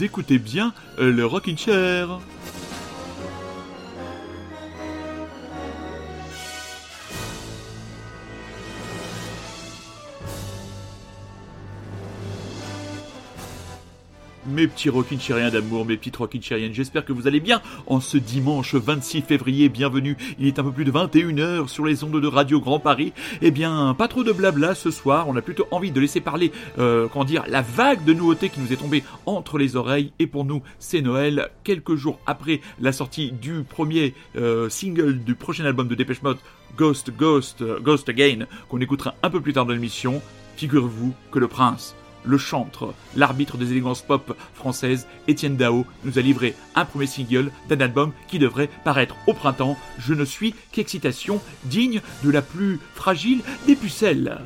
Écoutez bien le Rockin' Chair. Mes petits rockinchériens d'amour, mes petites rockinchériennes, j'espère que vous allez bien en ce dimanche 26 février. Bienvenue, il est un peu plus de 21h sur les ondes de Radio Grand Paris. Eh bien, pas trop de blabla ce soir, on a plutôt envie de laisser parler, euh, dire, la vague de nouveautés qui nous est tombée entre les oreilles. Et pour nous, c'est Noël, quelques jours après la sortie du premier euh, single du prochain album de Dépêche Mode, Ghost, Ghost, Ghost Again, qu'on écoutera un peu plus tard dans l'émission. Figurez-vous que le prince le chantre, l'arbitre des élégances pop françaises, Étienne Dao, nous a livré un premier single d'un album qui devrait paraître au printemps. Je ne suis qu'excitation, digne de la plus fragile des pucelles.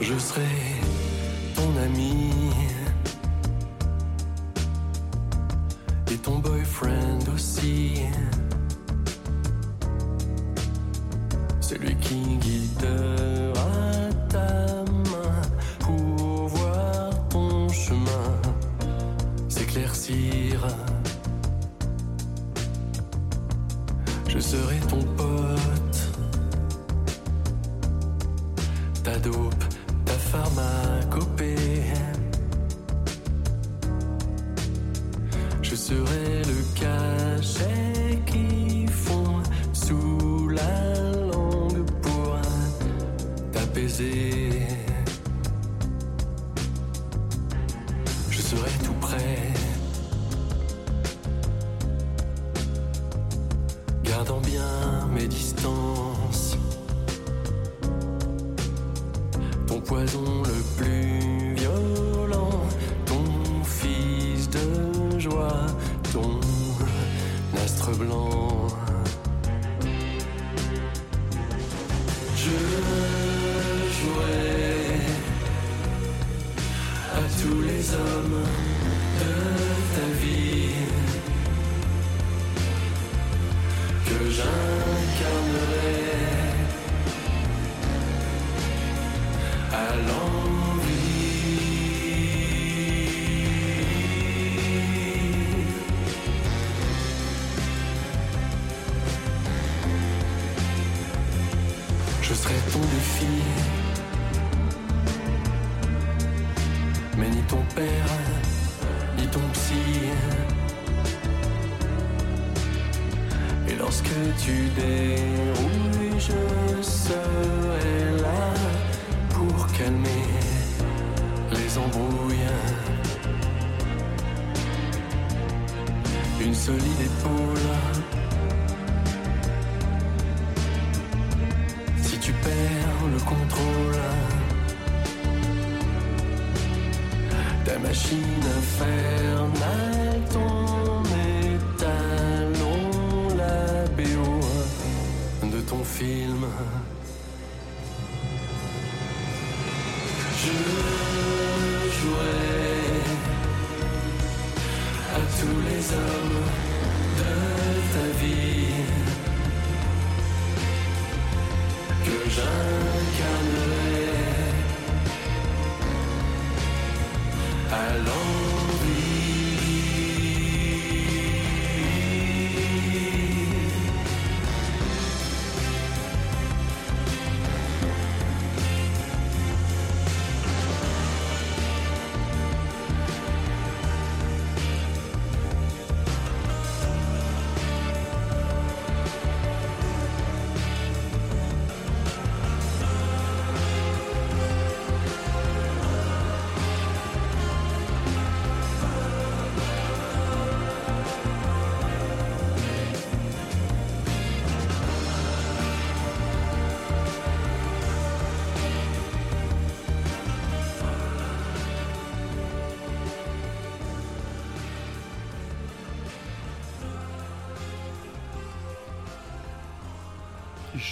Je serai ton ami qui guidera ta main pour voir ton chemin s'éclaircir. Je serai ton pote, ta dope, ta pharmacopée. Je serai le cachet qui fond sous la Je serai tout près, gardant bien mes distances. Ton poison le plus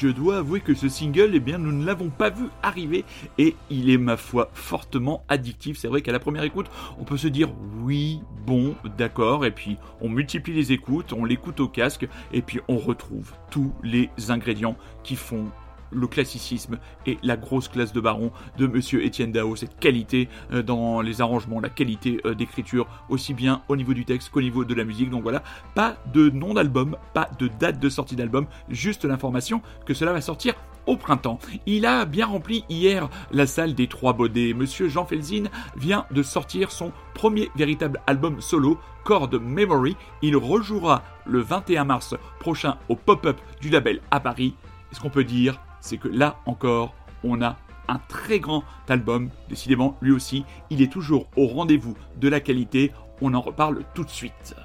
je dois avouer que ce single, eh bien, nous ne l'avons pas vu arriver et il est, ma foi, fortement addictif. C'est vrai qu'à la première écoute, on peut se dire oui, bon, d'accord, et puis on multiplie les écoutes, on l'écoute au casque et puis on retrouve tous les ingrédients qui font le classicisme et la grosse classe de baron de Monsieur Étienne Dao, cette qualité euh, dans les arrangements, la qualité euh, d'écriture, aussi bien au niveau du texte qu'au niveau de la musique. Donc voilà, pas de nom d'album, pas de date de sortie d'album, juste l'information que cela va sortir au printemps. Il a bien rempli hier la salle des Trois Baudets. Monsieur Jean Felzin vient de sortir son premier véritable album solo, Chord Memory. Il rejouera le 21 mars prochain au pop-up du label à Paris. Est-ce qu'on peut dire c'est que là encore, on a un très grand album. Décidément, lui aussi, il est toujours au rendez-vous de la qualité. On en reparle tout de suite.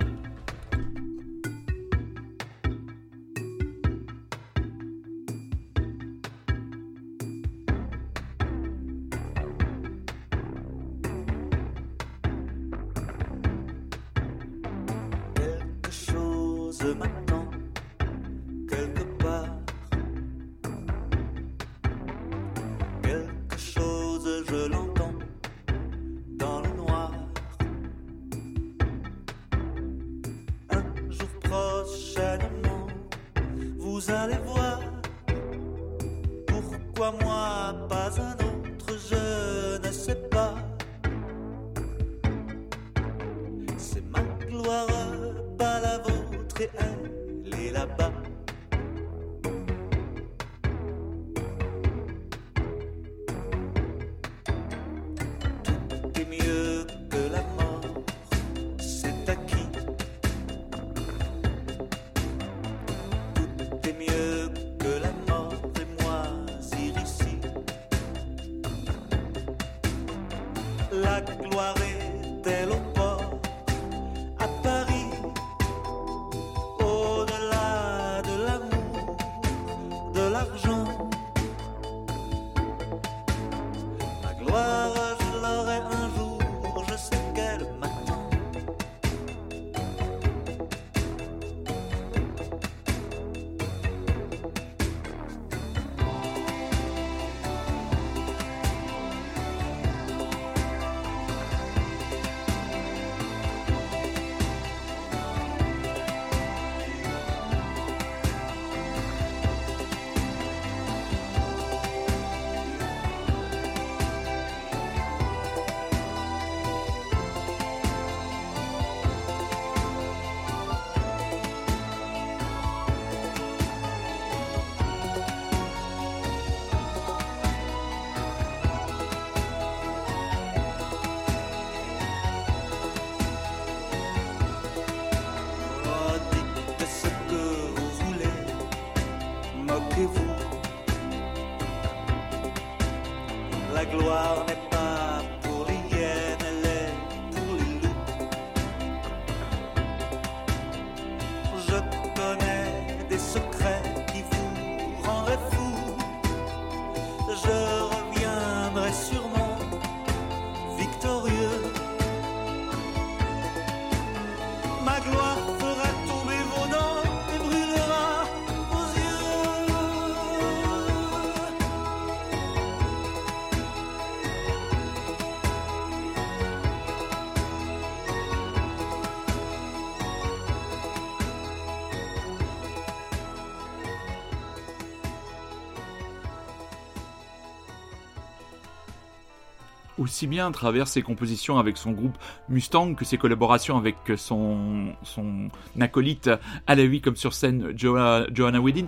Aussi bien à travers ses compositions avec son groupe Mustang que ses collaborations avec son, son acolyte à la vie comme sur scène Johanna Wedin.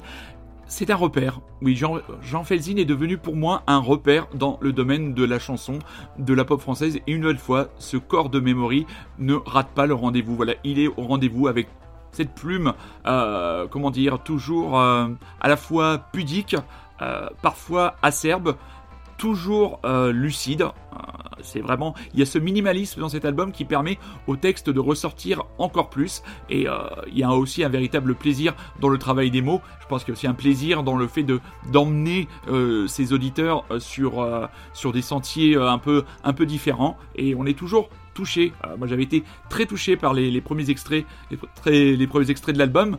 C'est un repère. Oui, Jean, Jean est devenu pour moi un repère dans le domaine de la chanson, de la pop française. Et une nouvelle fois, ce corps de memory ne rate pas le rendez-vous. Voilà, il est au rendez-vous avec cette plume, euh, comment dire, toujours euh, à la fois pudique, euh, parfois acerbe, toujours euh, lucide. Euh, c'est vraiment, il y a ce minimalisme dans cet album qui permet au texte de ressortir encore plus. Et euh, il y a aussi un véritable plaisir dans le travail des mots. Je pense qu'il y a aussi un plaisir dans le fait de d'emmener ses auditeurs sur sur des sentiers un peu un peu différents. Et on est toujours touché. moi, j'avais été très touché par les, premiers extraits, les, les premiers extraits de l'album,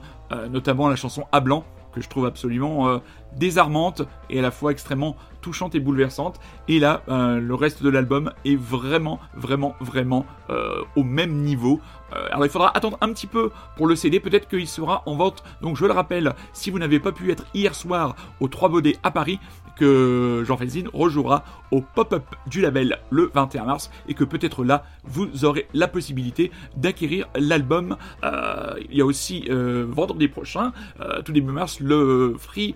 notamment la chanson À blanc que je trouve absolument désarmante et à la fois extrêmement touchante et bouleversante. Et là, euh, le reste de l'album est vraiment, vraiment, vraiment euh, au même niveau. Euh, alors il faudra attendre un petit peu pour le CD, peut-être qu'il sera en vente. Donc je le rappelle, si vous n'avez pas pu être hier soir au 3 Baudets à Paris, que Jean Felzin rejouera au pop-up du label le 21 mars et que peut-être là vous aurez la possibilité d'acquérir l'album. Il y a aussi vendredi prochain, tout début mars, le Free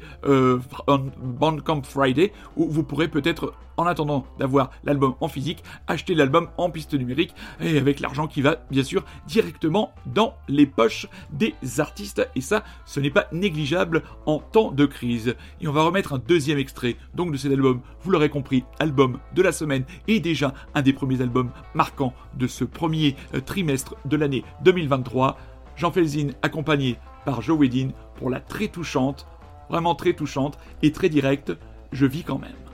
Bandcamp Friday où vous pourrez peut-être en attendant d'avoir l'album en physique, acheter l'album en piste numérique et avec l'argent qui va bien sûr directement dans les poches des artistes et ça ce n'est pas négligeable en temps de crise. Et on va remettre un deuxième extrait donc de cet album, vous l'aurez compris, album de la semaine et déjà un des premiers albums marquants de ce premier euh, trimestre de l'année 2023. Jean Felzin accompagné par Joe Wedin pour la très touchante, vraiment très touchante et très directe, Je vis quand même.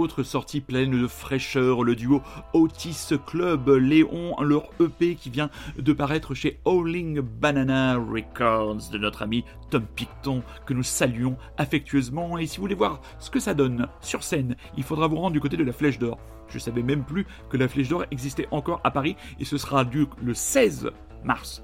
Autre sortie pleine de fraîcheur, le duo Otis Club, Léon, leur EP qui vient de paraître chez Howling Banana Records de notre ami Tom Picton, que nous saluons affectueusement. Et si vous voulez voir ce que ça donne sur scène, il faudra vous rendre du côté de la Flèche d'Or. Je savais même plus que la Flèche d'Or existait encore à Paris et ce sera du le 16 mars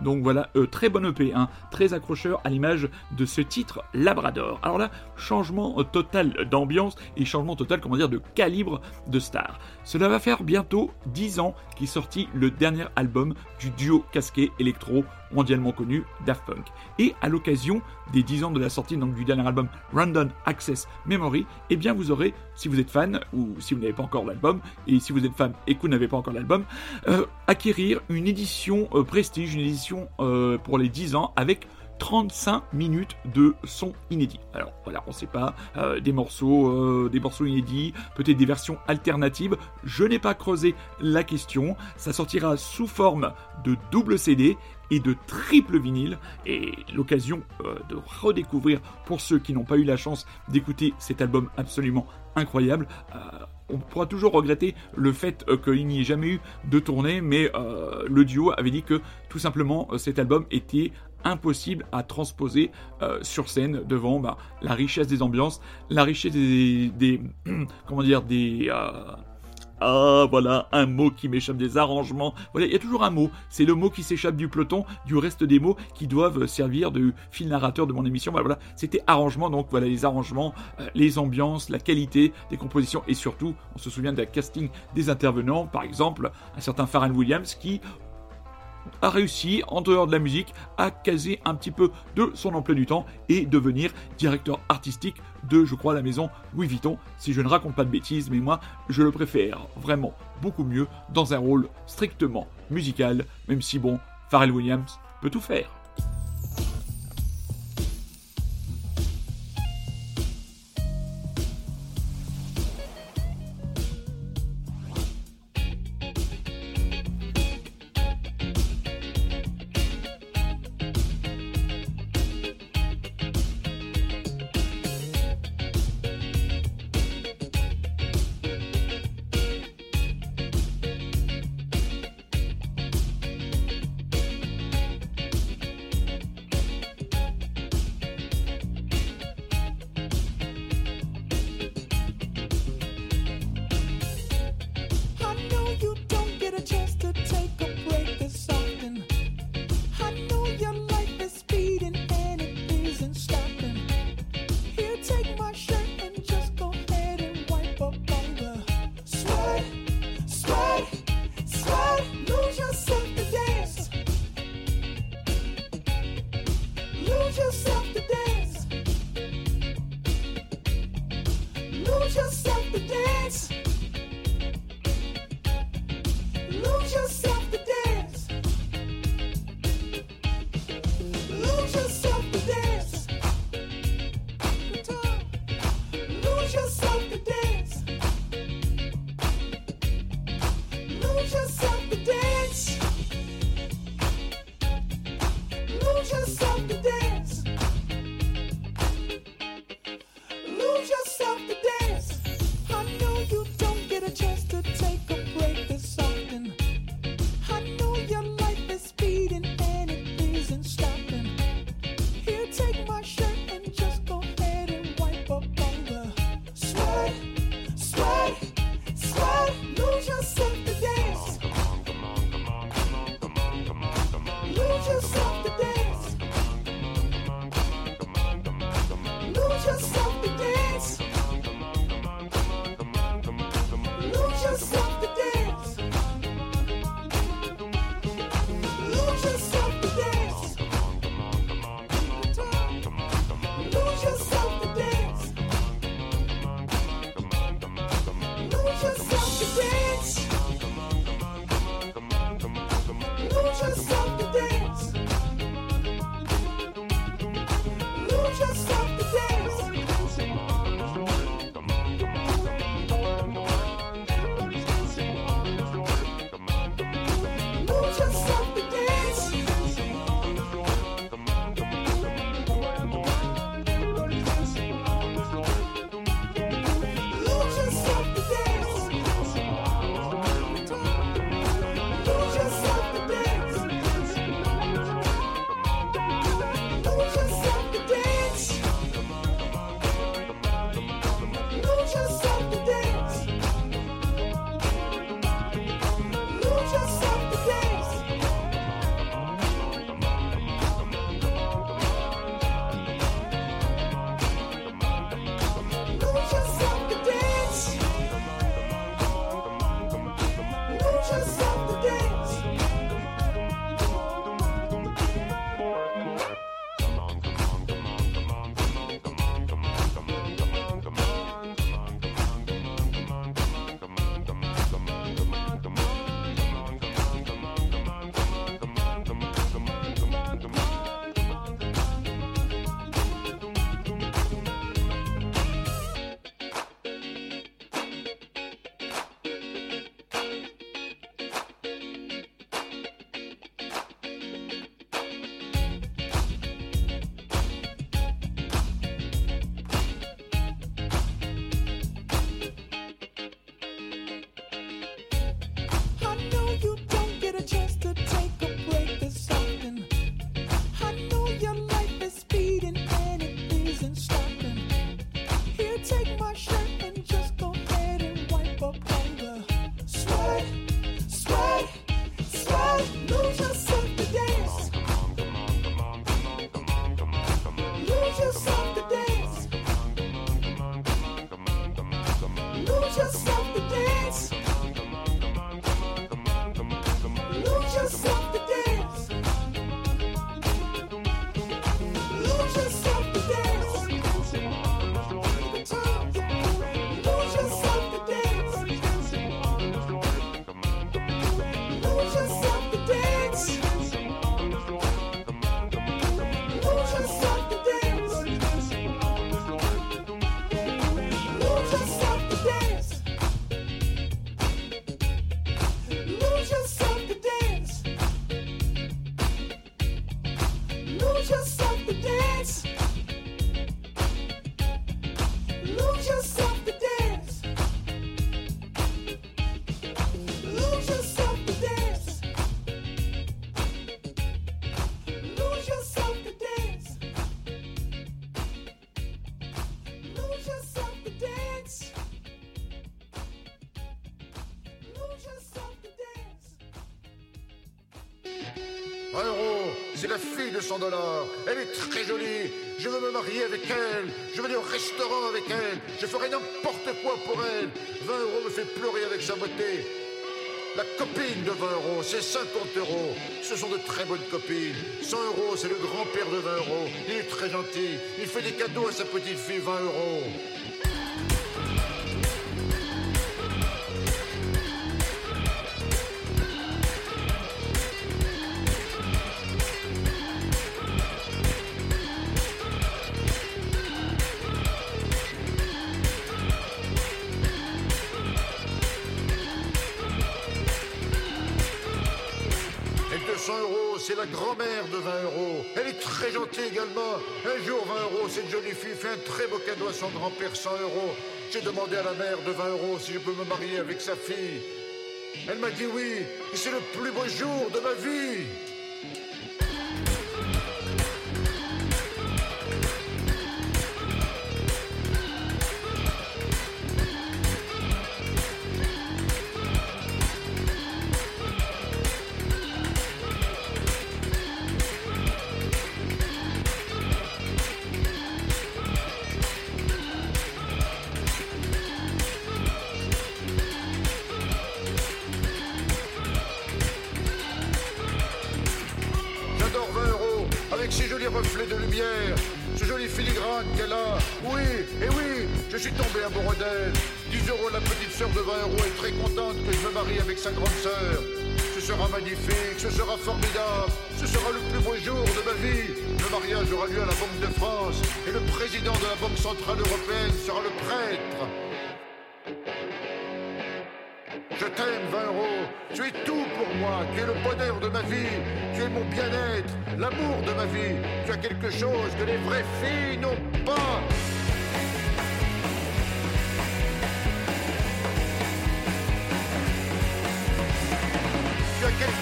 Donc voilà, euh, très bon EP, hein, très accrocheur à l'image de ce titre Labrador. Alors là, changement euh, total d'ambiance et changement total, comment dire, de calibre de star. Cela va faire bientôt 10 ans qu'est sorti le dernier album du duo casqué électro mondialement connu Daft Punk. Et à l'occasion des 10 ans de la sortie du dernier album Random Access Memory, eh bien vous aurez, si vous êtes fan, ou si vous n'avez pas encore l'album, et si vous êtes fan et que vous n'avez pas encore l'album, euh, acquérir une édition euh, prestige, une édition euh, pour les 10 ans avec 35 minutes de son inédit. Alors voilà, on sait pas, des morceaux, des morceaux inédits, peut-être des versions alternatives. Je n'ai pas creusé la question. Ça sortira sous forme de double CD et de triple vinyle. Et l'occasion euh, de redécouvrir pour ceux qui n'ont pas eu la chance d'écouter cet album absolument incroyable. Euh, on pourra toujours regretter le fait euh, qu'il n'y ait jamais eu de tournée, mais le duo avait dit que tout simplement cet album était impossible à transposer sur scène devant bah, la richesse des ambiances, la richesse des, comment dire des ah, voilà, un mot qui m'échappe des arrangements. Voilà, il y a toujours un mot. C'est le mot qui s'échappe du peloton, du reste des mots qui doivent servir de fil narrateur de mon émission. Voilà, c'était arrangement. Donc voilà, les arrangements, euh, les ambiances, la qualité des compositions et surtout, on se souvient d'un casting des intervenants. Par exemple, un certain Pharrell Williams qui a réussi, en dehors de la musique, à caser un petit peu de son emploi du temps et devenir directeur artistique de, je crois, la maison Louis Vuitton, si je ne raconte pas de bêtises, mais moi, je le préfère vraiment beaucoup mieux dans un rôle strictement musical, même si, bon, Pharrell Williams peut tout faire. 100 dollars. Elle est très jolie. Je veux me marier avec elle. Je veux aller au restaurant avec elle. Je ferai n'importe quoi pour elle. 20 euros me fait pleurer avec sa beauté. La copine de 20 euros, c'est 50 euros. Ce sont de très bonnes copines. 100 euros, c'est le grand-père de 20 euros. Il est très gentil. Il fait des cadeaux à sa petite fille, 20 euros. La grand-mère de 20 euros. Elle est très gentille également. Un jour, 20 euros, cette jolie fille fait un très beau cadeau à son grand-père, 100 euros. J'ai demandé à la mère de 20 euros si je peux me marier avec sa fille. Elle m'a dit oui, et c'est le plus beau jour de ma vie.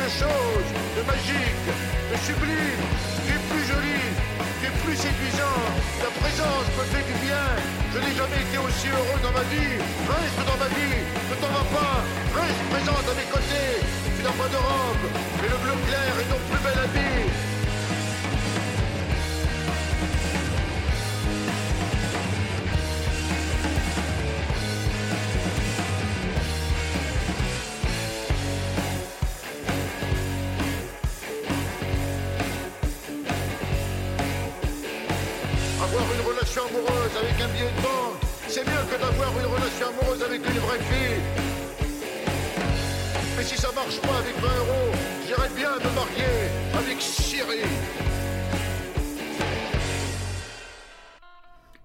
Chose de magique, de sublime. Tu es plus jolie, tu es plus séduisant. Ta présence me fait du bien. Je n'ai jamais été aussi heureux dans ma vie. Reste dans ma vie, ne t'en vas pas. Reste présente à mes côtés. Tu n'as pas de robe, mais le bleu clair est ton plus bel habit. Relation amoureuse avec une vraie fille. Mais si ça marche pas avec 20 euros, j'irais bien me marier avec Siri.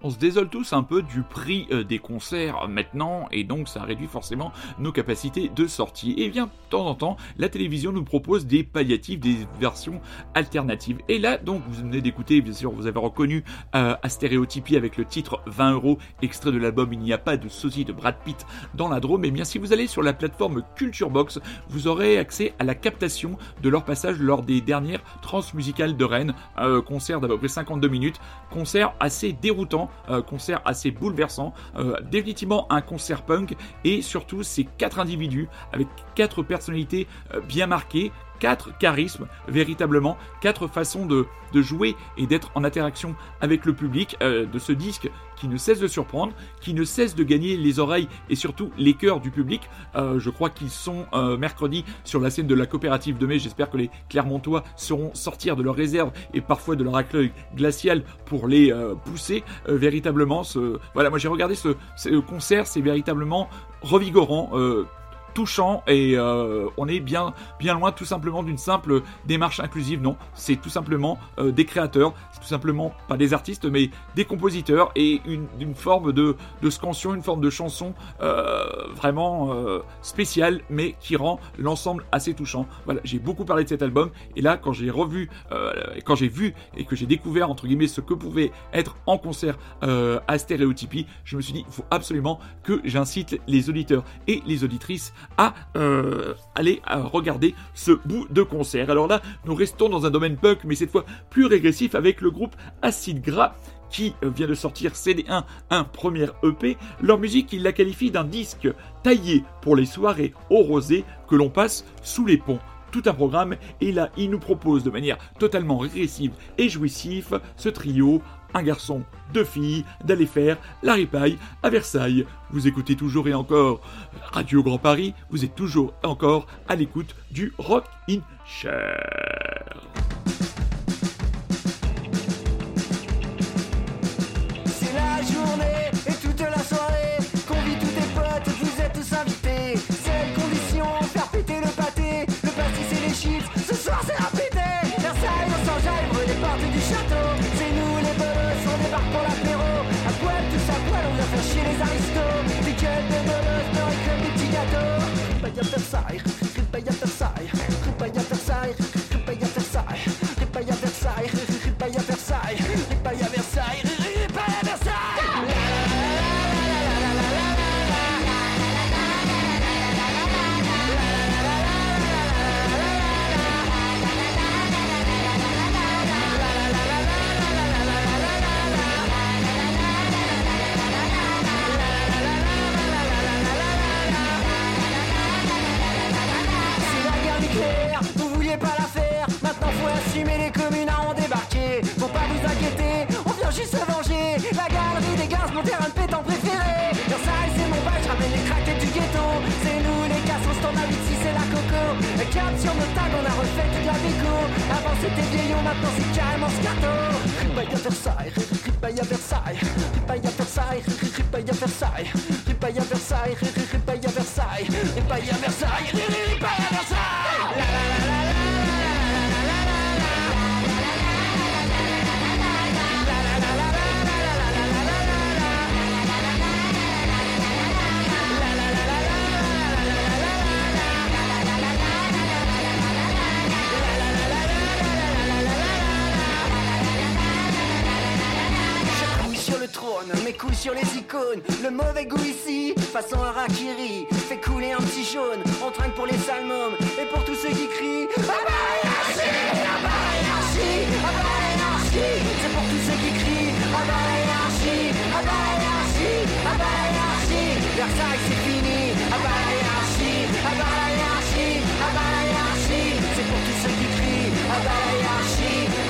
On se désole tous un peu du prix euh, des concerts maintenant, et donc ça réduit forcément nos capacités de sortie. Et bien, de temps en temps, la télévision nous propose des palliatifs, des versions alternatives. Et là, donc, vous venez d'écouter, bien sûr, vous avez reconnu euh, à stéréotypie avec le titre 20 euros, extrait de l'album Il n'y a pas de sosie de Brad Pitt dans la Drôme. Et bien, si vous allez sur la plateforme Culture Box, vous aurez accès à la captation de leur passage lors des dernières transmusicales de Rennes, euh, concert d'à peu près 52 minutes, concert assez déroutant, euh, concert assez bouleversant, euh, définitivement un concert punk. Et surtout ces quatre individus avec quatre personnalités euh, bien marquées, quatre charismes véritablement, quatre façons de, jouer et d'être en interaction avec le public euh, de ce disque qui ne cesse de surprendre, qui ne cesse de gagner les oreilles et surtout les cœurs du public. Euh, je crois qu'ils sont euh, mercredi sur la scène de la coopérative de mai. J'espère que les Clermontois sauront sortir de leur réserve et parfois de leur accueil glacial pour les pousser véritablement. Voilà, moi j'ai regardé ce concert, c'est véritablement revigorant. Euh, touchant et euh, on est bien bien loin tout simplement d'une simple démarche inclusive non. C'est tout simplement euh, des créateurs c'est tout simplement pas des artistes mais des compositeurs et une, une forme de, de scansion une forme de chanson euh, vraiment euh, spéciale mais qui rend l'ensemble assez touchant. Voilà j'ai beaucoup parlé de cet album et là quand j'ai revu euh, quand j'ai vu et que j'ai découvert entre guillemets ce que pouvait être en concert euh, à stéréotypie je me suis dit il faut absolument que j'incite les auditeurs et les auditrices à euh, aller à regarder ce bout de concert. Alors là, nous restons dans un domaine punk, mais cette fois plus régressif avec le groupe Acid Gras qui euh, vient de sortir CD1, un premier EP. Leur musique, ils la qualifient d'un disque taillé pour les soirées au rosé que l'on passe sous les ponts tout un programme et là il nous propose de manière totalement régressive et jouissive ce trio un garçon, deux filles, d'aller faire la ripaille à Versailles. Vous écoutez toujours et encore Radio Grand Paris, vous êtes toujours et encore à l'écoute du Rock in Chair. Faire chier les aristos. Des gueules de bolos, beurre et comme des petits gâteaux. Ripaille à Versailles, ripaille à Versailles, Le cap sur nos tags, on a refait toute la déco. Avant c'était vieillon, maintenant c'est carrément scato Ripaille à Versailles, ripaille à Versailles Ripaille à Versailles, ripaille à Versailles Ripaille à Versailles, ripaille à Versailles Ripaille à Versailles, ripaille à Versailles coule sur les icônes. Le mauvais goût ici, façon Harakiri, fait couler un petit jaune. On trinque pour les salmons et pour tous ceux qui crient. Ah bah énergie. C'est pour tous ceux qui crient. Ah bah énergie. Versailles c'est fini. Ah bah énergie. C'est pour tous ceux qui crient. Ah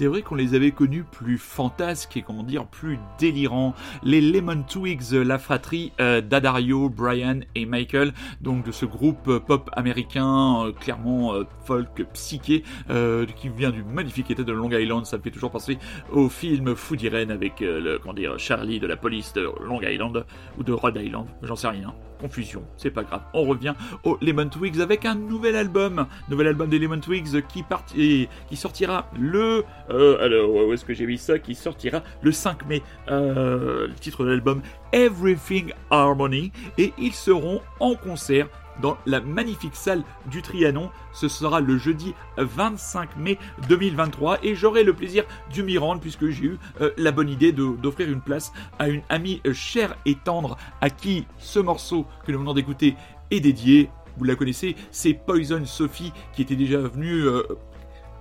C'est vrai qu'on les avait connus plus fantasques et comment dire plus délirants. Les Lemon Twigs, la fratrie euh, d'Adario, Brian et Michael, donc de ce groupe euh, pop américain euh, clairement euh, folk psyché euh, qui vient du magnifique état de Long Island. Ça me fait toujours penser au film Fou d'Irène avec euh, le comment dire Charlie de la police de Long Island ou de Rhode Island, j'en sais rien. Confusion, c'est pas grave. On revient aux Lemon Twigs avec un nouvel album, nouvel album des Lemon Twigs qui sortira le euh, alors où est-ce que j'ai mis ça? Qui sortira le 5 mai. Euh, le titre de l'album Everything Harmony et ils seront en concert dans la magnifique salle du Trianon. Ce sera le jeudi 25 mai 2023 et j'aurai le plaisir du m'y rendre puisque j'ai eu euh, la bonne idée de- d'offrir une place à une amie euh, chère et tendre à qui ce morceau que nous venons d'écouter est dédié. Vous la connaissez, c'est Poison Sophie qui était déjà venue euh,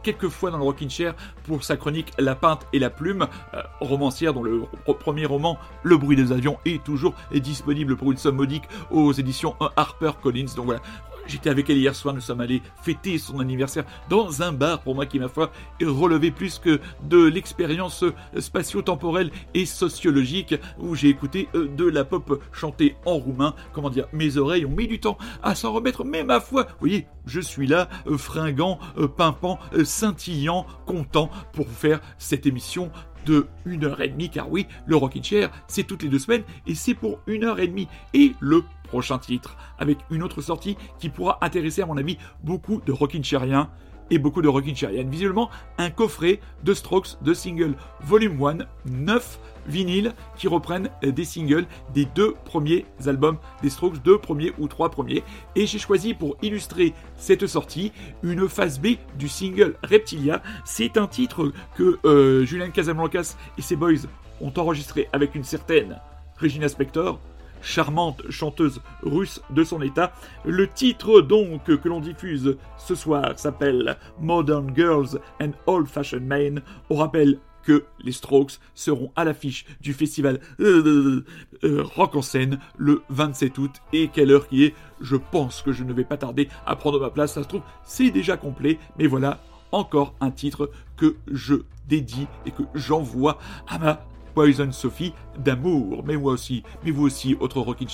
quelques fois dans le Rockin' Chair pour sa chronique La Pinte et la Plume, euh, romancière dont le premier roman, Le bruit des avions, est toujours disponible pour une somme modique aux éditions Harper Collins. Voilà. J'étais avec elle hier soir, nous sommes allés fêter son anniversaire dans un bar pour moi qui, ma foi, relevé plus que de l'expérience spatio-temporelle et sociologique où j'ai écouté euh, de la pop chantée en roumain. Comment dire, mes oreilles ont mis du temps à s'en remettre, mais ma foi, vous voyez, je suis là, euh, fringant, euh, pimpant, scintillant, content pour faire cette émission de une heure et demie, car oui, le Rockin' Chair, c'est toutes les deux semaines, et c'est pour une heure et demie. Et le prochain titre, avec une autre sortie qui pourra intéresser, à mon avis, beaucoup de Rockin' Chairiens et beaucoup de Rockin' Chairiennes. Visuellement, un coffret de Strokes de singles Volume 1, 9 vinyles qui reprennent euh, des singles des deux premiers albums des Strokes, deux premiers ou trois premiers. Et j'ai choisi pour illustrer cette sortie une phase B du single Reptilia. C'est un titre que euh, Julian Casablancas et ses boys ont enregistré avec une certaine Regina Spector, charmante chanteuse russe de son état. Le titre donc que l'on diffuse ce soir s'appelle Modern Girls and Old Fashioned Men. On rappelle que les Strokes seront à l'affiche du festival euh, euh, Rock en scène le 27 août. Et quelle heure qui est Je pense que je ne vais pas tarder à prendre ma place. Ça se trouve, c'est déjà complet. Mais voilà, encore un titre que je dédie et que j'envoie à ma Poison Sophie d'amour. Mais moi aussi, mais vous aussi, autres Rockin'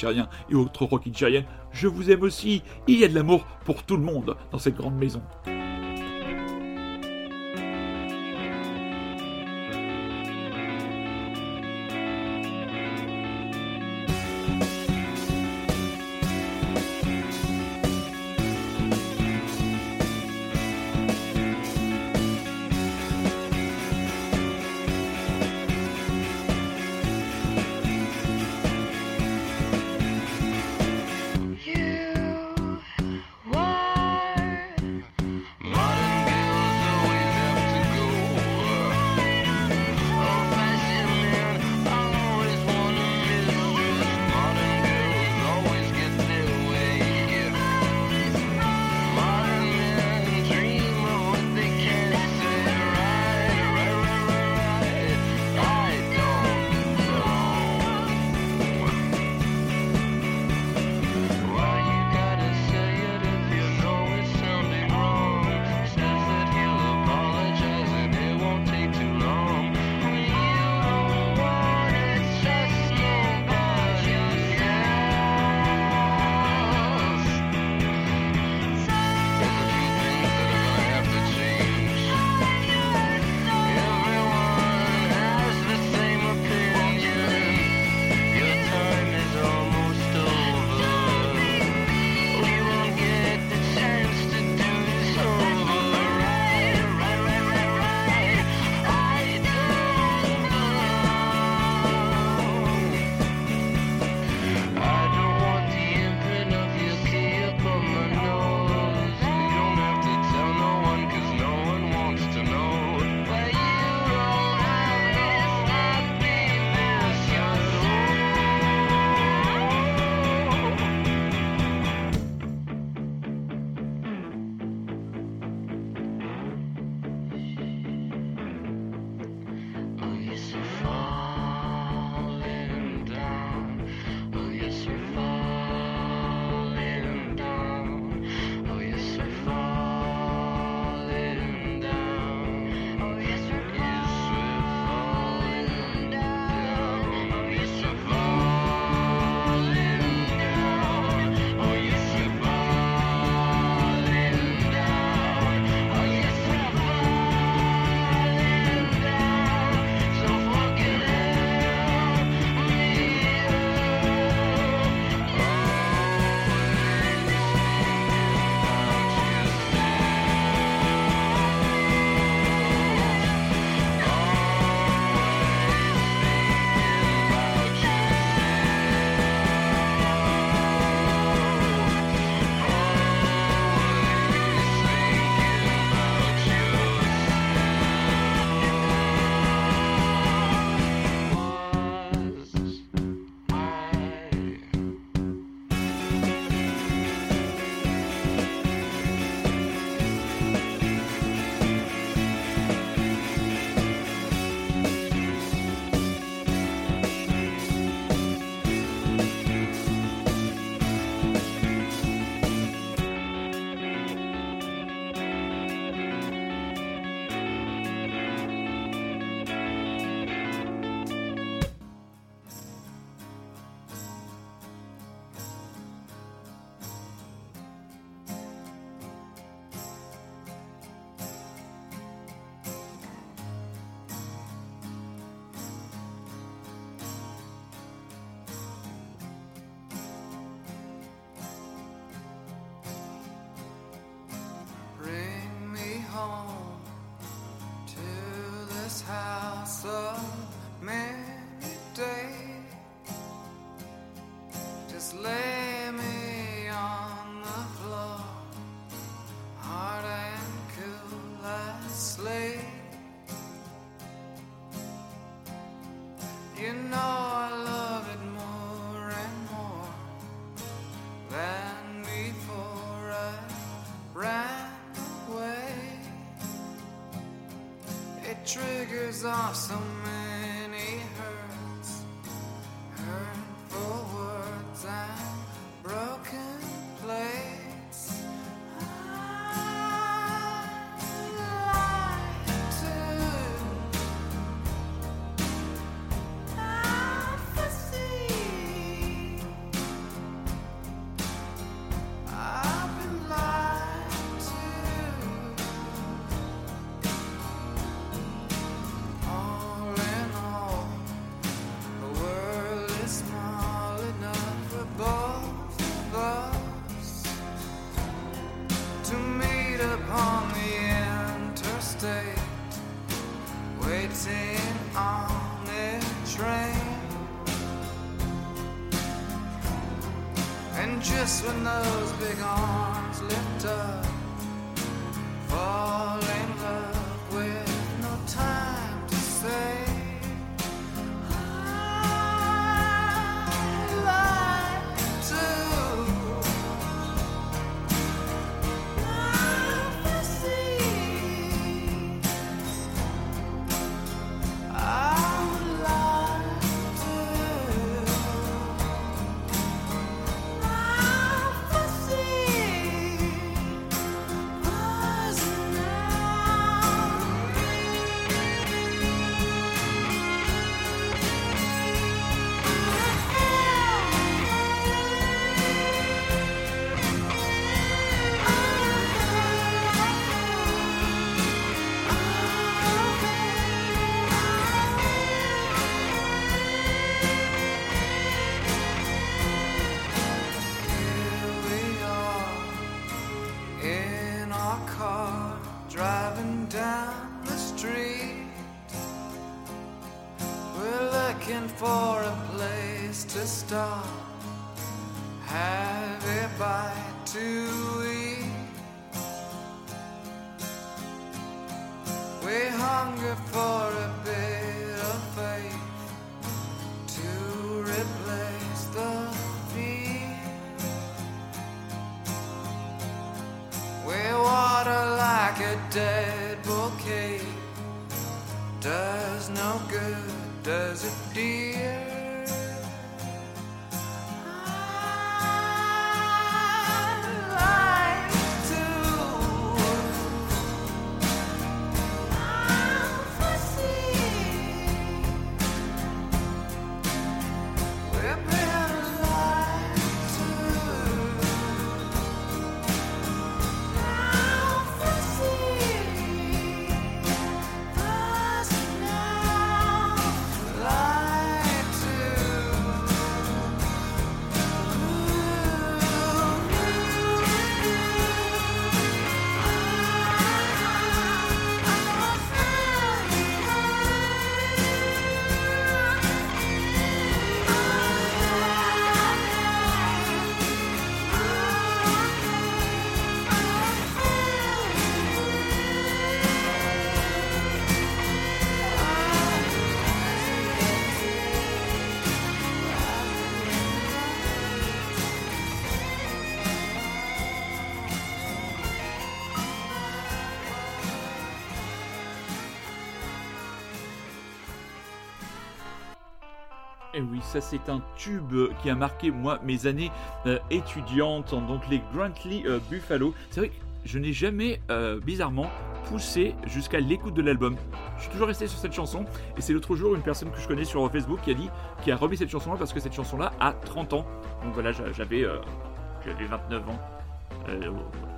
et autres Rockin' je vous aime aussi. Il y a de l'amour pour tout le monde dans cette grande maison. off some living on. Et Eh oui, ça c'est un tube qui a marqué moi mes années euh, étudiantes, donc les Grantley euh, Buffalo. C'est vrai que je n'ai jamais euh, bizarrement poussé jusqu'à l'écoute de l'album. Je suis toujours resté sur cette chanson et c'est l'autre jour une personne que je connais sur Facebook qui a dit qui a remis cette chanson là parce que cette chanson là a 30 ans. Donc voilà, j'a- j'avais euh, j'avais 29 ans.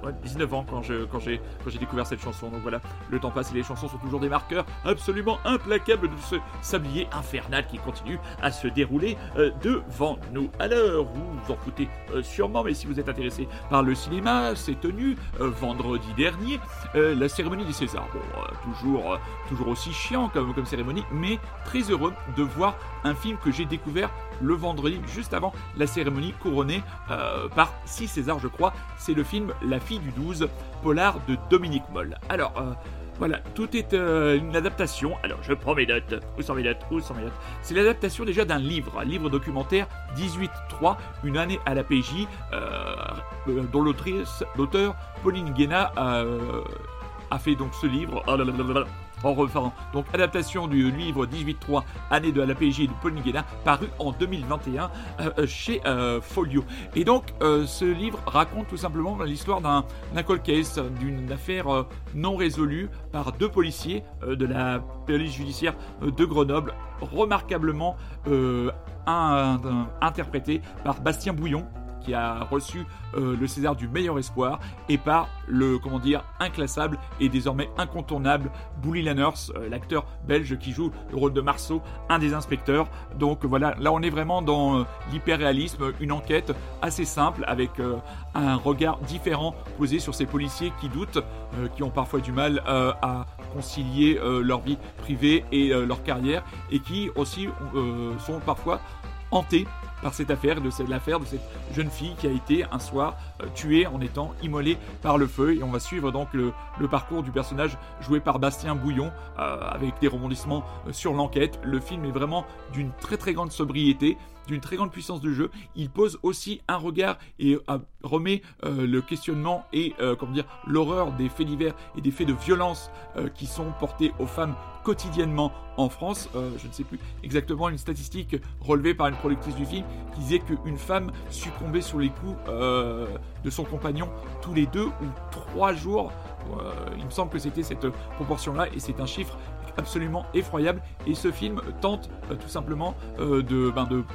Euh, ouais, 19 ans quand j'ai découvert cette chanson. Donc voilà, le temps passe et les chansons sont toujours des marqueurs absolument implacables de ce sablier infernal qui continue à se dérouler euh, devant nous. Alors, vous vous en foutez euh, sûrement, mais si vous êtes intéressé par le cinéma, c'est tenu euh, vendredi dernier la cérémonie des Césars. Bon, toujours aussi chiant comme cérémonie, mais très heureux de voir un film que j'ai découvert le vendredi juste avant la cérémonie couronnée euh, par 6 Césars, je crois. C'est le film La fille du 12, polar de Dominique Moll. Alors, euh, Voilà, tout est euh, une adaptation. Alors, je prends mes notes. Où sont mes notes? Où sont mes notes? C'est l'adaptation déjà d'un livre, livre documentaire 18.3, une année à la PJ, dont l'auteur Pauline Guéna a fait donc ce livre. Oh là là là. En refaisant. Donc, adaptation du livre 18.3, année de la PJ de Pauline Guéna, paru en 2021 euh, euh, chez euh, Folio. Et donc, ce livre raconte tout simplement l'histoire d'un cold case, d'une affaire non résolue par deux policiers de la police judiciaire de Grenoble, remarquablement interprété par Bastien Bouillon qui a reçu euh, le César du meilleur espoir et par le comment dire inclassable et désormais incontournable Bully Lanners, euh, l'acteur belge qui joue le rôle de Marceau, un des inspecteurs. Donc voilà, là on est vraiment dans euh, l'hyperréalisme, une enquête assez simple avec un regard différent posé sur ces policiers qui doutent, qui ont parfois du mal à concilier leur vie privée et leur carrière et qui aussi sont parfois hantés par cette affaire, de l'affaire de cette jeune fille qui a été un soir euh, tuée en étant immolée par le feu. Et on va suivre donc le, parcours du personnage joué par Bastien Bouillon euh, avec des rebondissements euh, sur l'enquête. Le film est vraiment d'une très très grande sobriété d'une très grande puissance de jeu. Il pose aussi un regard et remet le questionnement et dire l'horreur des faits divers et des faits de violence qui sont portés aux femmes quotidiennement en France. Euh, je ne sais plus exactement une statistique relevée par une productrice du film qui disait qu'une femme succombait sur les coups euh, de son compagnon tous les deux ou trois jours. Euh, il me semble que c'était cette proportion-là et c'est un chiffre absolument effroyable. Et ce film tente tout simplement de, ben, de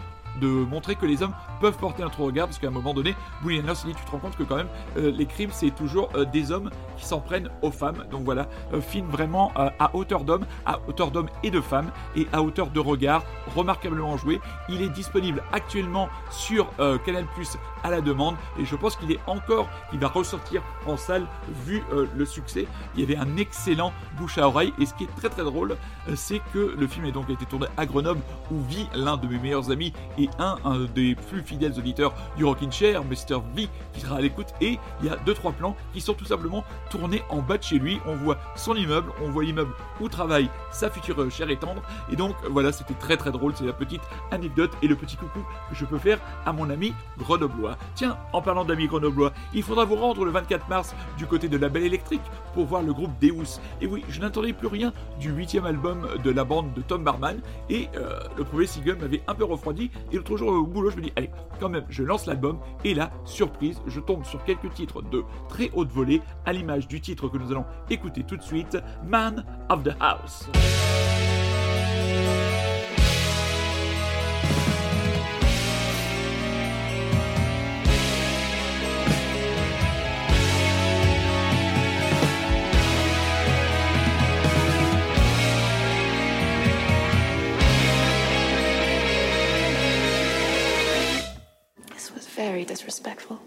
de montrer que les hommes peuvent porter notre regard parce qu'à un moment donné, Boulianer se dit tu te rends compte que quand même euh, les crimes c'est toujours euh, des hommes qui s'en prennent aux femmes. Donc voilà euh, film vraiment à hauteur d'homme à hauteur d'homme et de femmes et à hauteur de regard remarquablement joué. Il est disponible actuellement sur Canal Plus à la demande et je pense qu'il est encore il va ressortir en salle vu le succès. Il y avait un excellent bouche à oreille et ce qui est très très drôle c'est que le film a donc été tourné à Grenoble où vit l'un de mes meilleurs amis et un, un des plus fidèles auditeurs du Rockin' Chair, Mr. V, qui sera à l'écoute. Et il y a deux trois plans qui sont tout simplement tournés en bas de chez lui. On voit son immeuble, on voit l'immeuble où travaille sa future chère et tendre. Et donc voilà, c'était très très drôle. C'est la petite anecdote et le petit coucou que je peux faire à mon ami grenoblois. Tiens, en parlant d'amis grenoblois, il faudra vous rendre le 24 mars du côté de la Belle Électrique pour voir le groupe Deus. Et oui, je n'attendais plus rien du huitième album de la bande de Tom Barman. Et euh, le premier single m'avait un peu refroidi. Et l'autre jour au boulot, je me dis, allez, quand même, je lance l'album. Et là, surprise, je tombe sur quelques titres de très haute volée, à l'image du titre que nous allons écouter tout de suite, Man of the House. Very disrespectful.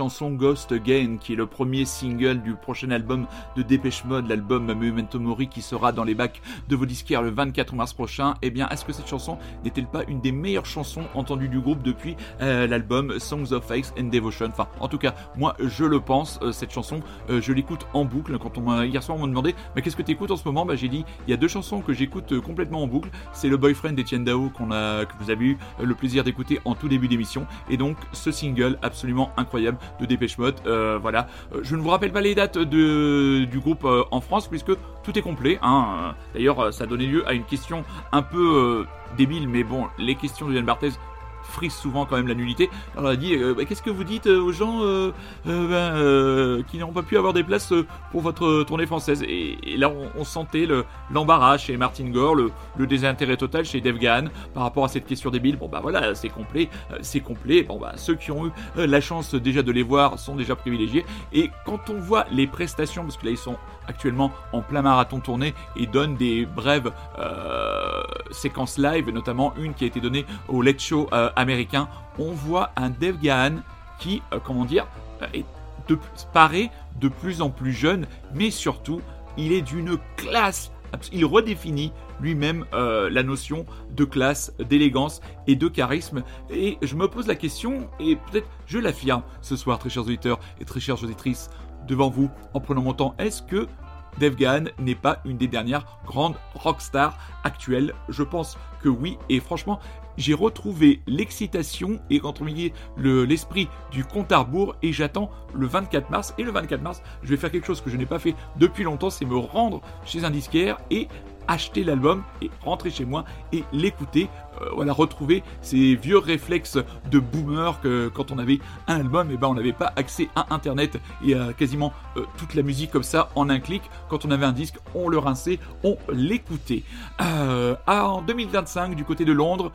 Chanson Ghost Again, qui est le premier single du prochain album de Dépêche Mode, l'album Memento Mori qui sera dans les bacs de vos disquaires le 24 mars prochain, eh bien, est-ce que cette chanson n'est-elle pas une des meilleures chansons entendues du groupe depuis euh, l'album Songs of Faith and Devotion? Enfin, en tout cas, moi, je le pense, euh, cette chanson, euh, je l'écoute en boucle. Quand on hier soir, on m'a demandé, mais qu'est-ce que tu écoutes en ce moment? Bah, J'ai dit, il y a deux chansons que j'écoute complètement en boucle. C'est le Boyfriend d'Etienne Dao qu'on a, que vous avez eu le plaisir d'écouter en tout début d'émission. Et donc, ce single absolument incroyable de Dépêche Mode. Euh, voilà. Euh, Je ne vous rappelle pas les dates de, du groupe euh, en France puisque tout est complet. hein. D'ailleurs, ça a donné lieu à une question un peu débile, mais bon, les questions de Yann Barthez frise souvent quand même la nullité. Alors on a dit euh, bah, qu'est-ce que vous dites euh, aux gens euh, ben, qui n'ont pas pu avoir des places pour votre tournée française? Et, là on, sentait le- l'embarras chez Martin Gore, le, désintérêt total chez Dave Gahan par rapport à cette question débile. Bon bah voilà, c'est complet, c'est complet. Bon bah ceux qui ont eu la chance déjà de les voir sont déjà privilégiés. Et quand on voit les prestations, parce que là ils sont actuellement en plein marathon tournée et donnent des brèves euh, séquences live, notamment une qui a été donnée au Late Show euh, américain, on voit un Dave Gahan qui, euh, comment dire, est de, paraît de plus en plus jeune, mais surtout, il est d'une classe. Il redéfinit lui-même la notion de classe, d'élégance et de charisme. Et je me pose la question, et peut-être je l'affirme ce soir, très chers auditeurs et très chères auditrices, devant vous, en prenant mon temps, est-ce que Dave Gahan n'est pas une des dernières grandes rockstars actuelles? Je pense que oui, et franchement, j'ai retrouvé l'excitation et entre guillemets, le- l'esprit du compte à rebours et j'attends le 24 mars. Et le 24 mars, je vais faire quelque chose que je n'ai pas fait depuis longtemps, c'est me rendre chez un disquaire et acheter l'album et rentrer chez moi et l'écouter. Euh, voilà, retrouver ces vieux réflexes de boomer que quand on avait un album, et ben on n'avait pas accès à internet et à quasiment euh, toute la musique comme ça en un clic. Quand on avait un disque, on le rinçait, on l'écoutait. Euh, en 2025, du côté de Londres,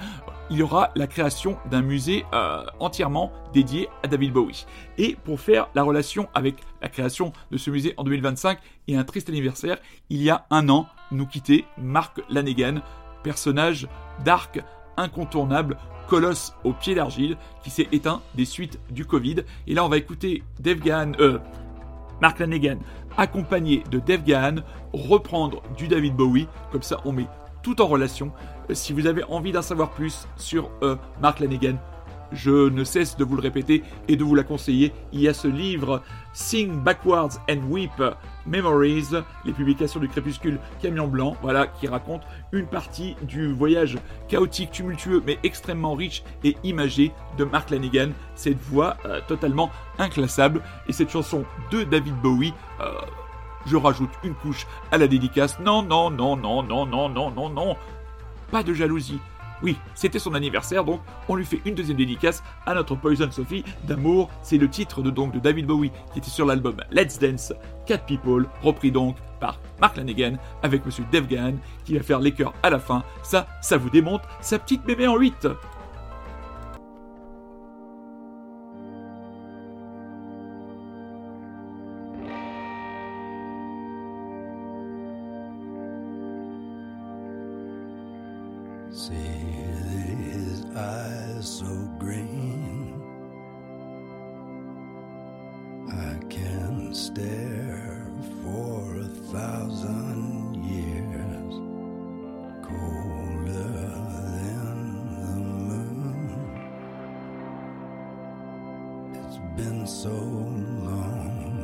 il y aura la création d'un musée euh, entièrement dédié à David Bowie. Et pour faire la relation avec la création de ce musée en 2025 et un triste anniversaire, il y a un an, nous quittait Mark Lanegan, personnage dark, incontournable, colosse au pied d'argile, qui s'est éteint des suites du Covid. Et là, on va écouter euh, Mark Lanegan, accompagné de Dave Gahan, reprendre du David Bowie. Comme ça, on met tout en relation. Euh, Si vous avez envie d'en savoir plus sur euh, Mark Lanegan, je ne cesse de vous le répéter et de vous la conseiller. Il y a ce livre Sing Backwards and Weep Memories, les publications du crépuscule Camion Blanc, voilà, qui raconte une partie du voyage chaotique, tumultueux, mais extrêmement riche et imagé de Mark Lanegan. Cette voix euh, totalement inclassable et cette chanson de David Bowie. euh, je rajoute une couche à la dédicace. Non, non, non, non, non, non, non, non, non. Pas de jalousie. Oui, c'était son anniversaire, donc on lui fait une deuxième dédicace à notre Poison Sophie d'amour. C'est le titre de donc David Bowie qui était sur l'album Let's Dance, Cat People, repris donc par Mark Lanegan avec Monsieur Dave Gahan qui va faire les chœurs à la fin. Ça, ça vous démonte sa petite bébé en 8. Been so long.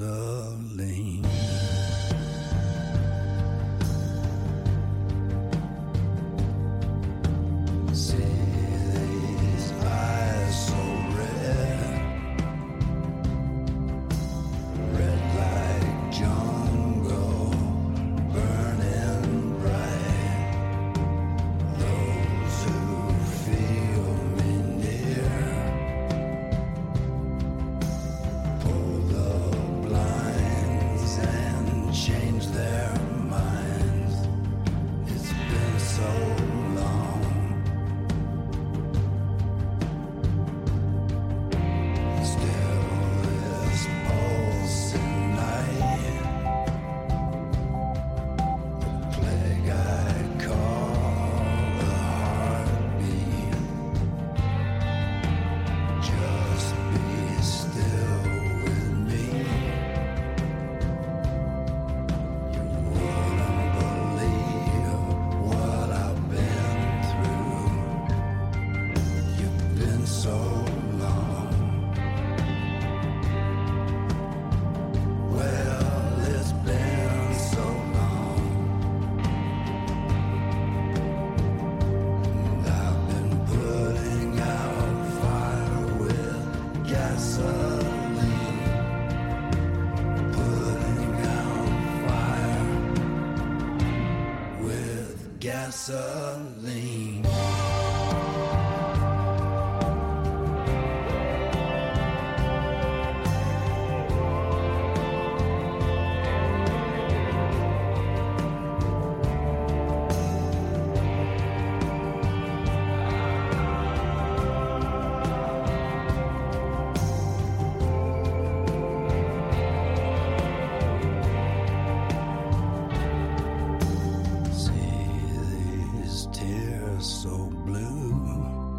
uh, so blue,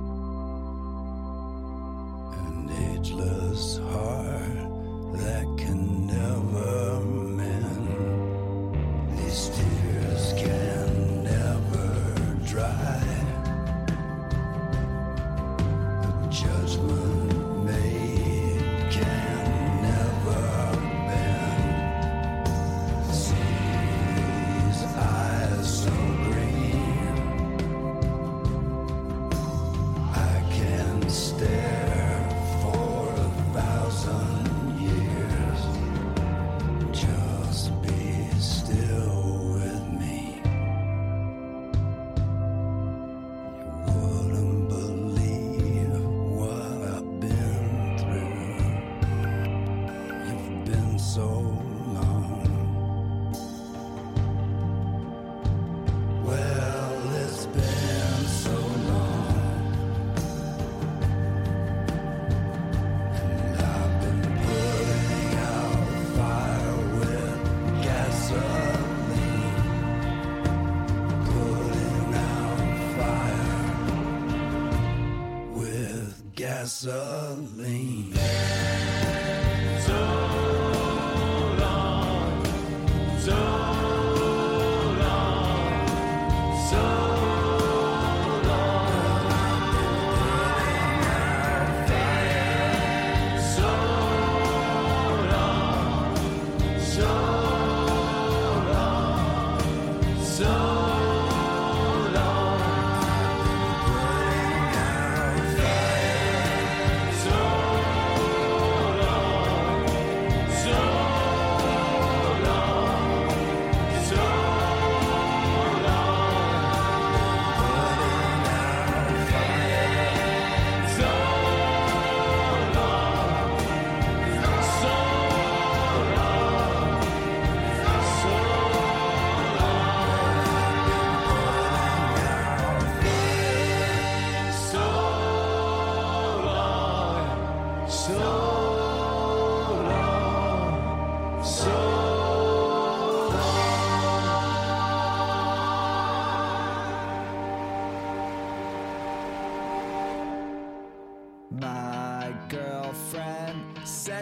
Vanessa.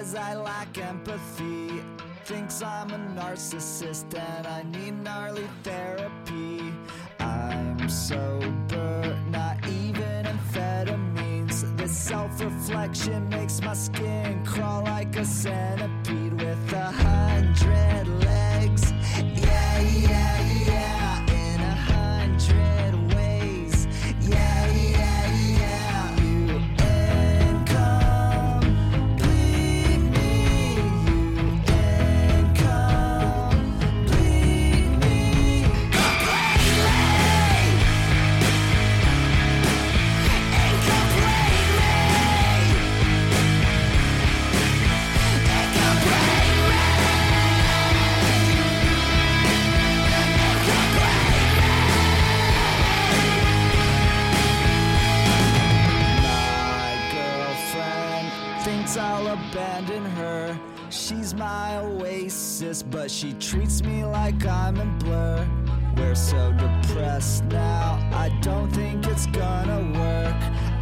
Says I lack empathy. Thinks I'm a narcissist and I need gnarly therapy. I'm sober, not even amphetamines. This self reflection makes my skin crawl like a centipede with a hundred but she treats me like I'm in blur. We're so depressed now, I don't think it's gonna work.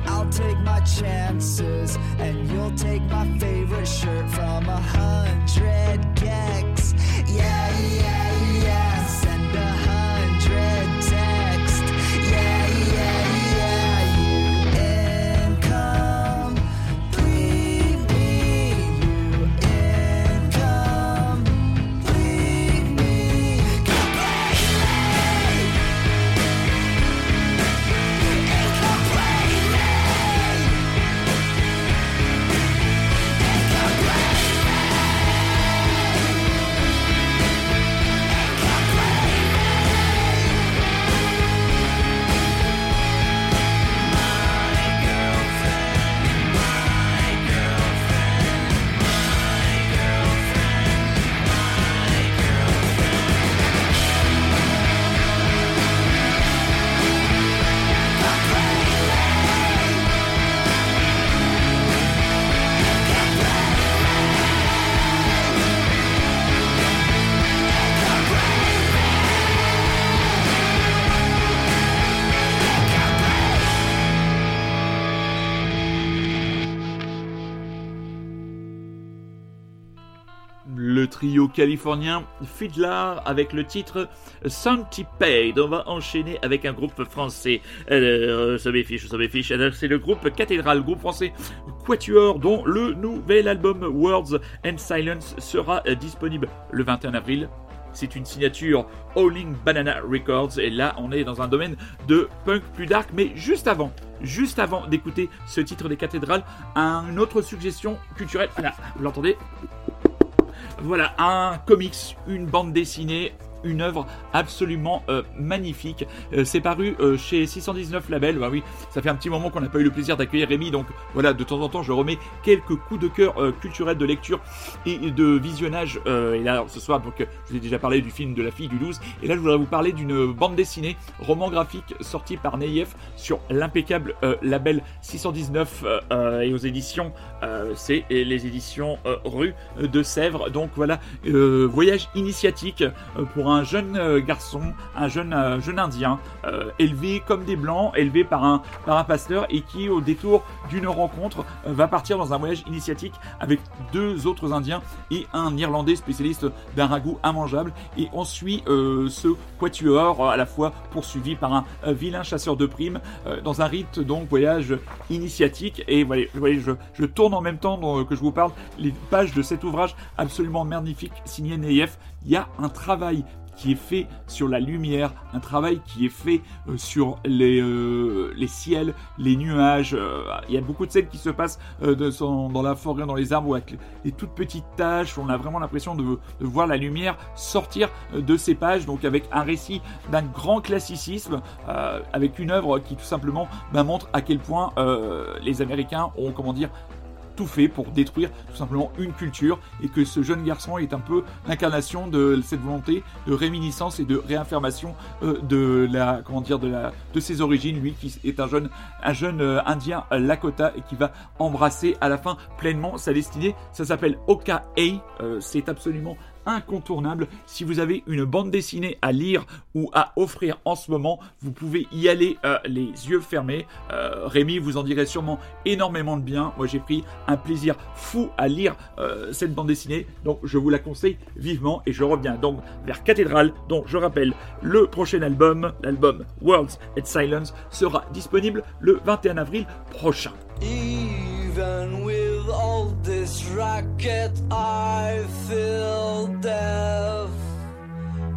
I'll take my chances, and you'll take my favorite shirt from a hundred gex. Yeah, yeah, yeah, californien Fiddler avec le titre Centipede. On va enchaîner avec un groupe français. Alors, ça m'effiche, ça m'effiche. Alors, c'est le groupe Cathédrale, groupe français Quatuor, dont le nouvel album Words and Silence sera euh, disponible le 21 avril. C'est une signature Howling Banana Records. Et là, on est dans un domaine de punk plus dark. Mais juste avant, juste avant d'écouter ce titre des cathédrales, une autre suggestion culturelle. Voilà, vous l'entendez? Voilà, un comics, une bande dessinée, une œuvre absolument euh, magnifique. Euh, c'est paru euh, chez 619 Label. Bah oui, ça fait un petit moment qu'on n'a pas eu le plaisir d'accueillir Rémi, donc voilà, de temps en temps, je remets quelques coups de cœur culturels de lecture et de visionnage. Et là, ce soir, donc, je vous ai déjà parlé du film de la fille du 12. Et là, je voudrais vous parler d'une bande dessinée, roman graphique, sorti par Neyef sur l'impeccable label 619 euh, euh, et aux éditions, c'est les éditions rue de Sèvres. Donc voilà, voyage initiatique pour un jeune euh, garçon, un jeune, euh, jeune indien, euh, élevé comme des blancs, élevé par un, par un pasteur et qui, au détour d'une rencontre, va partir dans un voyage initiatique avec deux autres indiens et un irlandais spécialiste d'un ragoût immangeable. Et on suit ce quatuor à la fois poursuivi par un vilain chasseur de primes dans un rite donc voyage initiatique. Et voilà, voyez, je, je tourne en même temps que je vous parle les pages de cet ouvrage absolument magnifique signé Neyef. Il y a un travail qui est fait sur la lumière, un travail qui est fait euh, sur les, euh, les ciels, les nuages. euh, il y a beaucoup de scènes qui se passent dans la forêt, dans les arbres, avec les, toutes petites taches. On a vraiment l'impression de, voir la lumière sortir de ces pages, donc avec un récit d'un grand classicisme, avec une œuvre qui tout simplement ben, montre à quel point les Américains ont, comment dire, tout fait pour détruire tout simplement une culture et que ce jeune garçon est un peu l'incarnation de cette volonté de réminiscence et de réaffirmation euh, de la comment dire de la de ses origines. Lui qui est un jeune un jeune euh, indien Lakota et qui va embrasser à la fin pleinement sa destinée. Ça s'appelle Oka euh, c'est absolument incontournable. Si vous avez une bande dessinée à lire ou à offrir en ce moment, vous pouvez y aller euh, les yeux fermés. Euh, Rémi vous en dirait sûrement énormément de bien. Moi j'ai pris un plaisir fou à lire euh, cette bande dessinée, donc je vous la conseille vivement et je reviens donc vers Cathédrale, dont je rappelle le prochain album, l'album Worlds and Silence, sera disponible le 21 avril prochain. With all this racket, I feel deaf.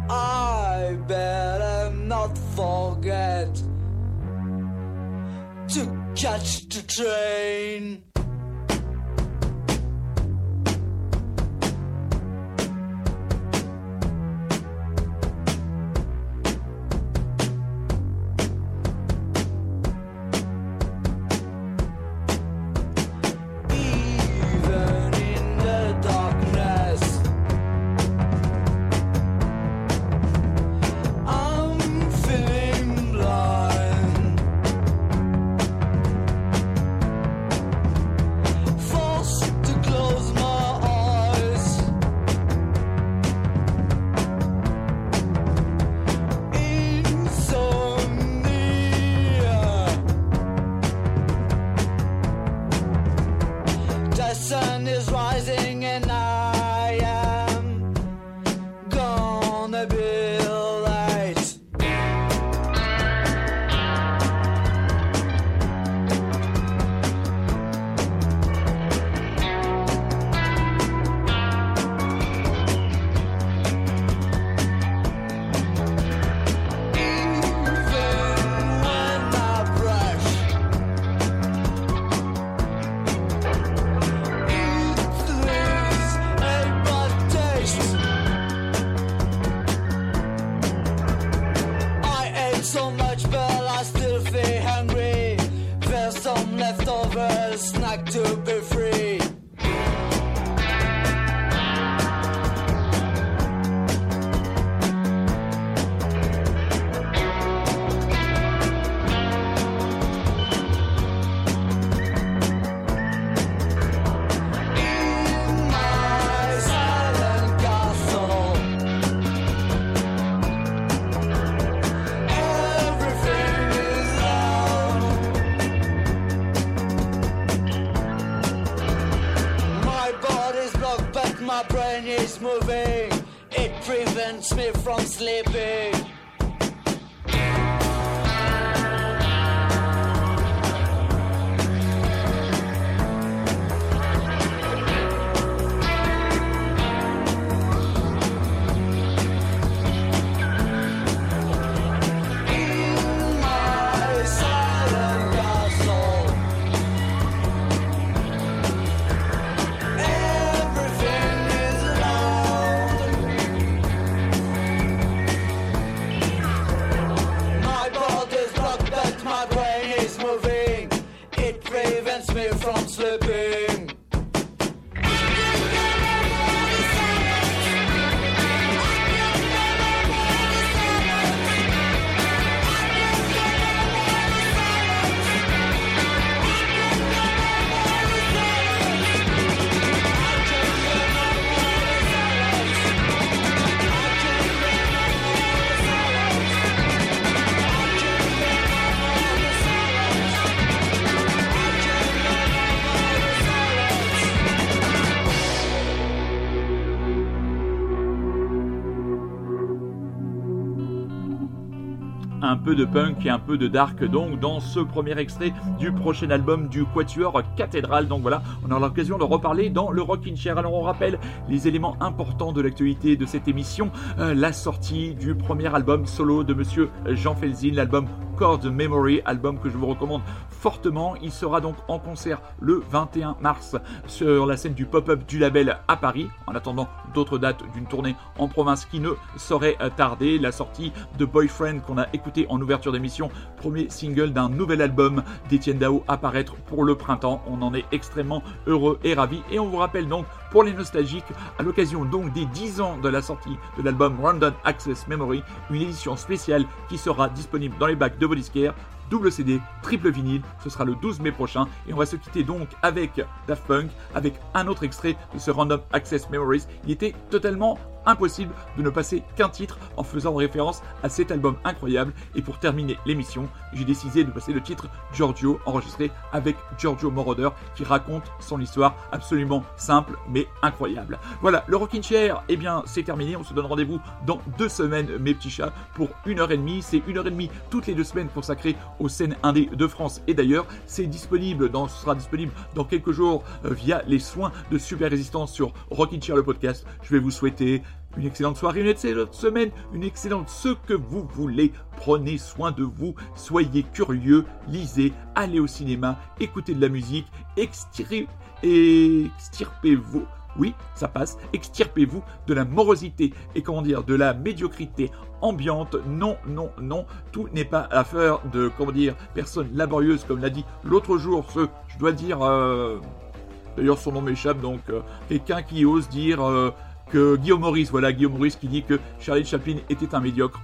I better not forget to catch the train. Un peu de punk et un peu de dark donc dans ce premier extrait du prochain album du Quatuor Cathédrale. Donc voilà, on aura l'occasion de reparler dans le Rockin' Chair. Alors on rappelle les éléments importants de l'actualité de cette émission, Euh, la sortie du premier album solo de monsieur Jean Felzin, l'album Chord Memory, album que je vous recommande fortement. Il sera donc en concert le 21 mars sur la scène du pop-up du label à Paris, en attendant d'autres dates d'une tournée en province qui ne saurait euh, tarder. La sortie de Boyfriend qu'on a écouté en ouverture d'émission, premier single d'un nouvel album d'Etienne Dao apparaître pour le printemps. On en est extrêmement heureux et ravis. Et on vous rappelle donc pour les nostalgiques, à l'occasion donc des 10 ans de la sortie de l'album Random Access Memory, une édition spéciale qui sera disponible dans les bacs de vos double CD, triple vinyle, ce sera le 12 mai prochain et on va se quitter donc avec Daft Punk, avec un autre extrait de ce Random Access Memories. Il était totalement impossible de ne passer qu'un titre en faisant référence à cet album incroyable et pour terminer l'émission, j'ai décidé de passer le titre Giorgio enregistré avec Giorgio Moroder qui raconte son histoire absolument simple mais incroyable. Voilà, le Rockin' Chair, eh bien c'est terminé, on se donne rendez-vous dans deux semaines mes petits chats pour une heure et demie, c'est une heure et demie toutes les deux semaines consacrées aux scènes indées de France et d'ailleurs, c'est disponible dans, ce sera disponible dans quelques jours euh, via les soins de super résistance sur Rockin' Chair le podcast. Je vais vous souhaiter une excellente soirée, une excellente semaine, une excellente ce que vous voulez. Prenez soin de vous, soyez curieux, lisez, allez au cinéma, écoutez de la musique, extirpez- extirpez-vous. Oui, ça passe. Extirpez-vous de la morosité et comment dire, de la médiocrité ambiante. Non, non, non. Tout n'est pas affaire de, comment dire, personnes laborieuses, comme l'a dit l'autre jour, ce, je dois dire, euh, D'ailleurs, son nom m'échappe, donc euh, quelqu'un qui ose dire euh, Guillaume Maurice, voilà, Guillaume Maurice qui dit que Charlie Chaplin était un médiocre.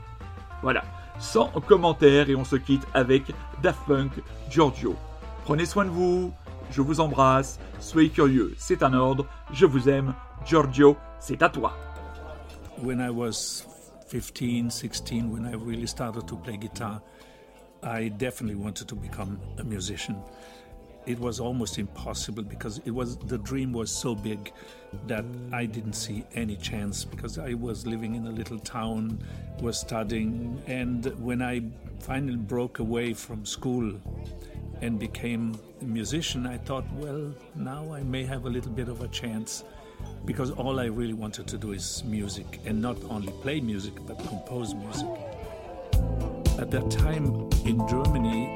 Voilà, sans commentaire, et on se quitte avec Daft Punk, Giorgio. Prenez soin de vous, je vous embrasse, soyez curieux, c'est un ordre, je vous aime, Giorgio, c'est à toi. when I was 15, 16, when I really started to play guitar, I definitely wanted to become a musician. It was almost impossible because it was the dream was so big that I didn't see any chance because I was living in a little town, was studying, and when I finally broke away from school and became a musician, I thought, well, now I may have a little bit of a chance because all I really wanted to do is music and not only play music but compose music. At that time in Germany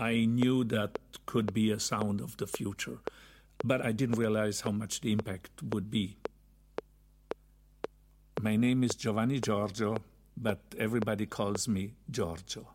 I knew that could be a sound of the future, but I didn't realize how much the impact would be. My name is Giovanni Giorgio, but everybody calls me Giorgio.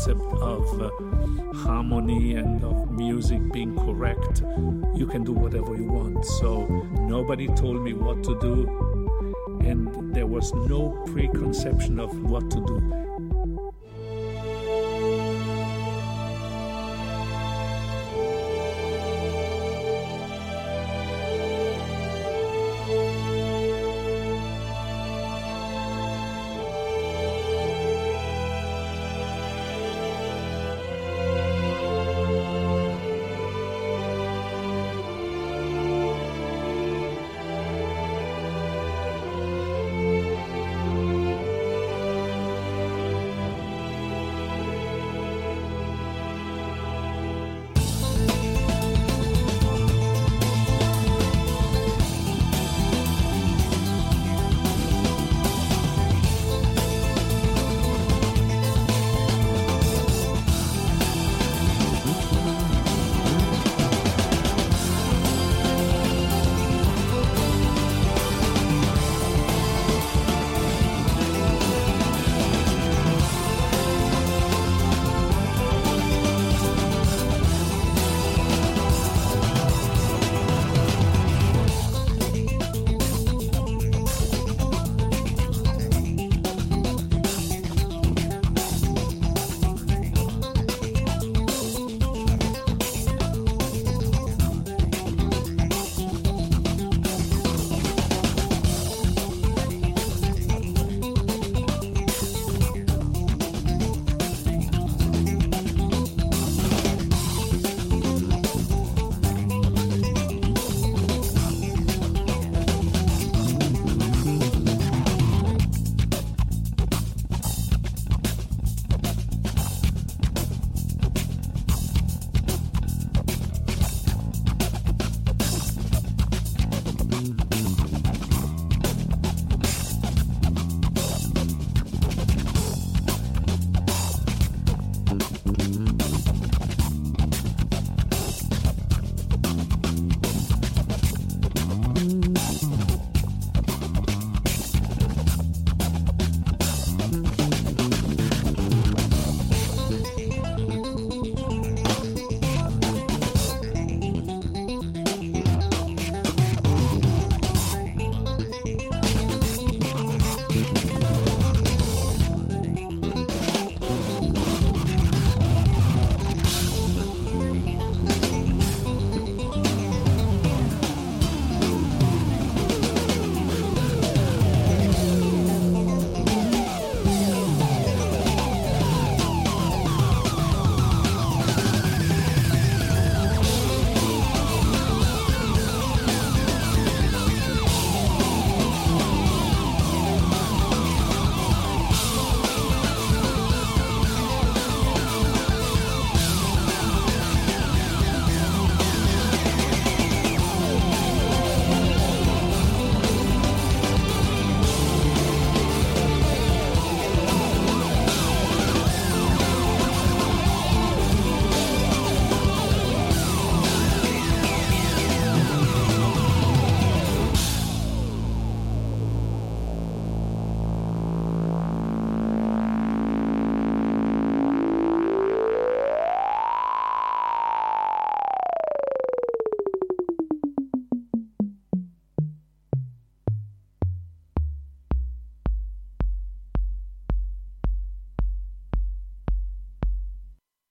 Concept of uh, harmony and of music being correct, you can do whatever you want. So nobody told me what to do, and there was no preconception of what to do.